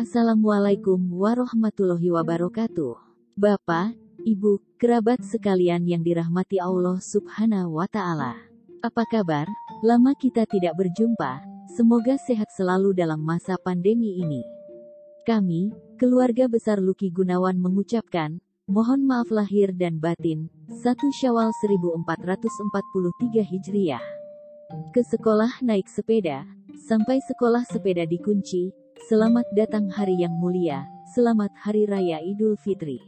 Assalamualaikum warahmatullahi wabarakatuh. Bapak, Ibu, kerabat sekalian yang dirahmati Allah Subhanahu wa Ta'ala, apa kabar? Lama kita tidak berjumpa, semoga sehat selalu dalam masa pandemi ini. Kami, keluarga besar Luki Gunawan mengucapkan, mohon maaf lahir dan batin, 1 Syawal 1443 Hijriah. Ke sekolah naik sepeda, sampai sekolah sepeda dikunci, selamat datang hari yang mulia, selamat Hari Raya Idul Fitri.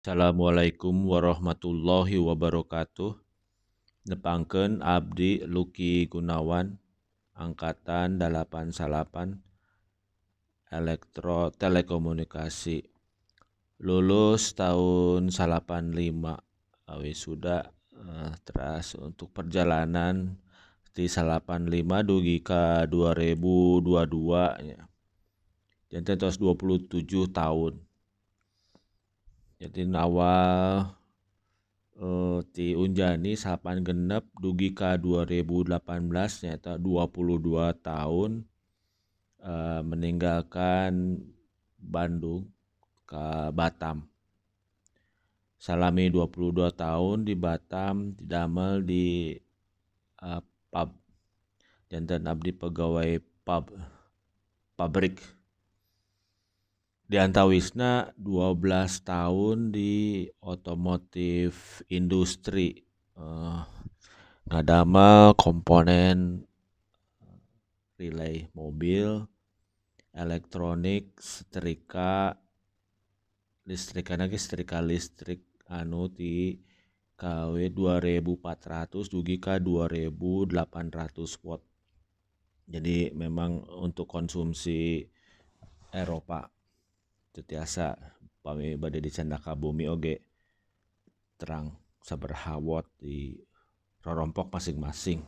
Assalamualaikum warahmatullahi wabarakatuh. Nepangkeun Abdi Luki Gunawan, Angkatan 88, Elektro Telekomunikasi. Lulus tahun 85, awi sudah uh, terus untuk perjalanan di 85 dugi ke 2022 ya. Jantan terus 27 tahun jadi awal uh, ti Unjani sapan genep dugi ka 2018 nyata 22 tahun uh, meninggalkan Bandung ke Batam. Salami 22 tahun di Batam didamel di uh, pub. Jantan abdi pegawai pub pabrik. Di antawisna 12 tahun di otomotif industri. Uh, ngadamel komponen relay mobil elektronik setrika listrik. Lagi setrika listrik anu di KW 2400 dugi ke 2800 watt. Jadi memang untuk konsumsi Eropa tetiasa pami badai di candaka bumi oge terang saberhawat di rorompok masing-masing.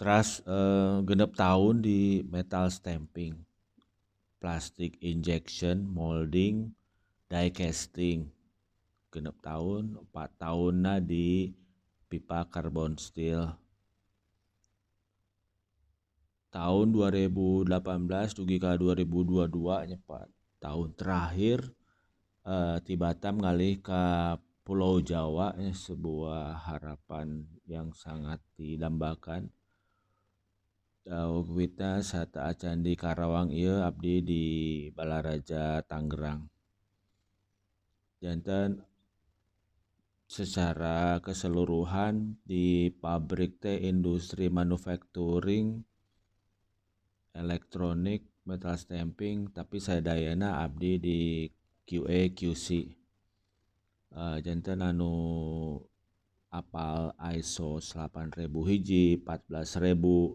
Terus eh, genep tahun di metal stamping plastik injection molding die casting genep tahun 4 tahun na di pipa carbon steel. Tahun 2018 dugi ke 2022 nyepat tahun terakhir uh, di Batam ngalih ke Pulau Jawa ya, sebuah harapan yang sangat didambakan tahu kita saat acan di Karawang iya abdi di Balaraja Tangerang jantan secara keseluruhan di pabrik teh industri manufacturing elektronik metal stamping tapi saya dayana abdi di QA QC uh, jantan anu apal ISO 8000 hiji 14000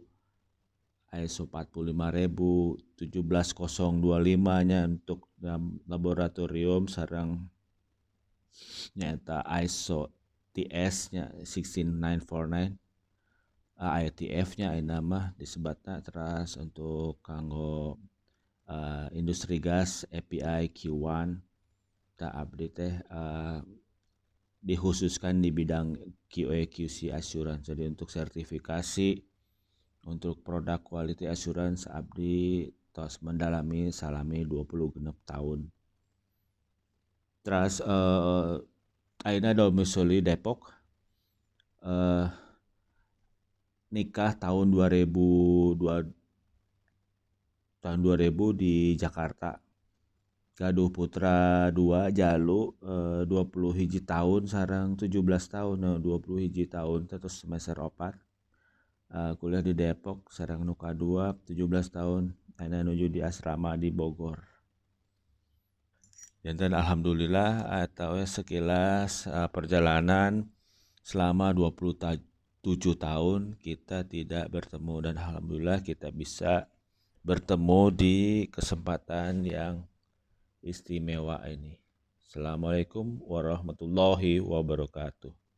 ISO 45000 17025 nya untuk laboratorium sarang nyata ISO TS nya 16949 ITF-nya ini mah disebutnya terus untuk kanggo uh, industri gas API Q1 tak update teh uh, dikhususkan di bidang QA QC assurance. Jadi untuk sertifikasi untuk produk quality assurance abdi tos mendalami salami 20 genep tahun terus uh, aina domisili Depok uh, nikah tahun 2002 tahun 2000 di Jakarta. Gaduh putra dua jalu eh, 20 hiji tahun sarang 17 tahun eh, 20 hiji tahun terus semester opat eh, kuliah di Depok sarang nuka dua 17 tahun Aina nuju di asrama di Bogor dan alhamdulillah atau sekilas uh, perjalanan selama 20 tahun tujuh tahun kita tidak bertemu dan alhamdulillah kita bisa bertemu di kesempatan yang istimewa ini. Assalamualaikum warahmatullahi wabarakatuh.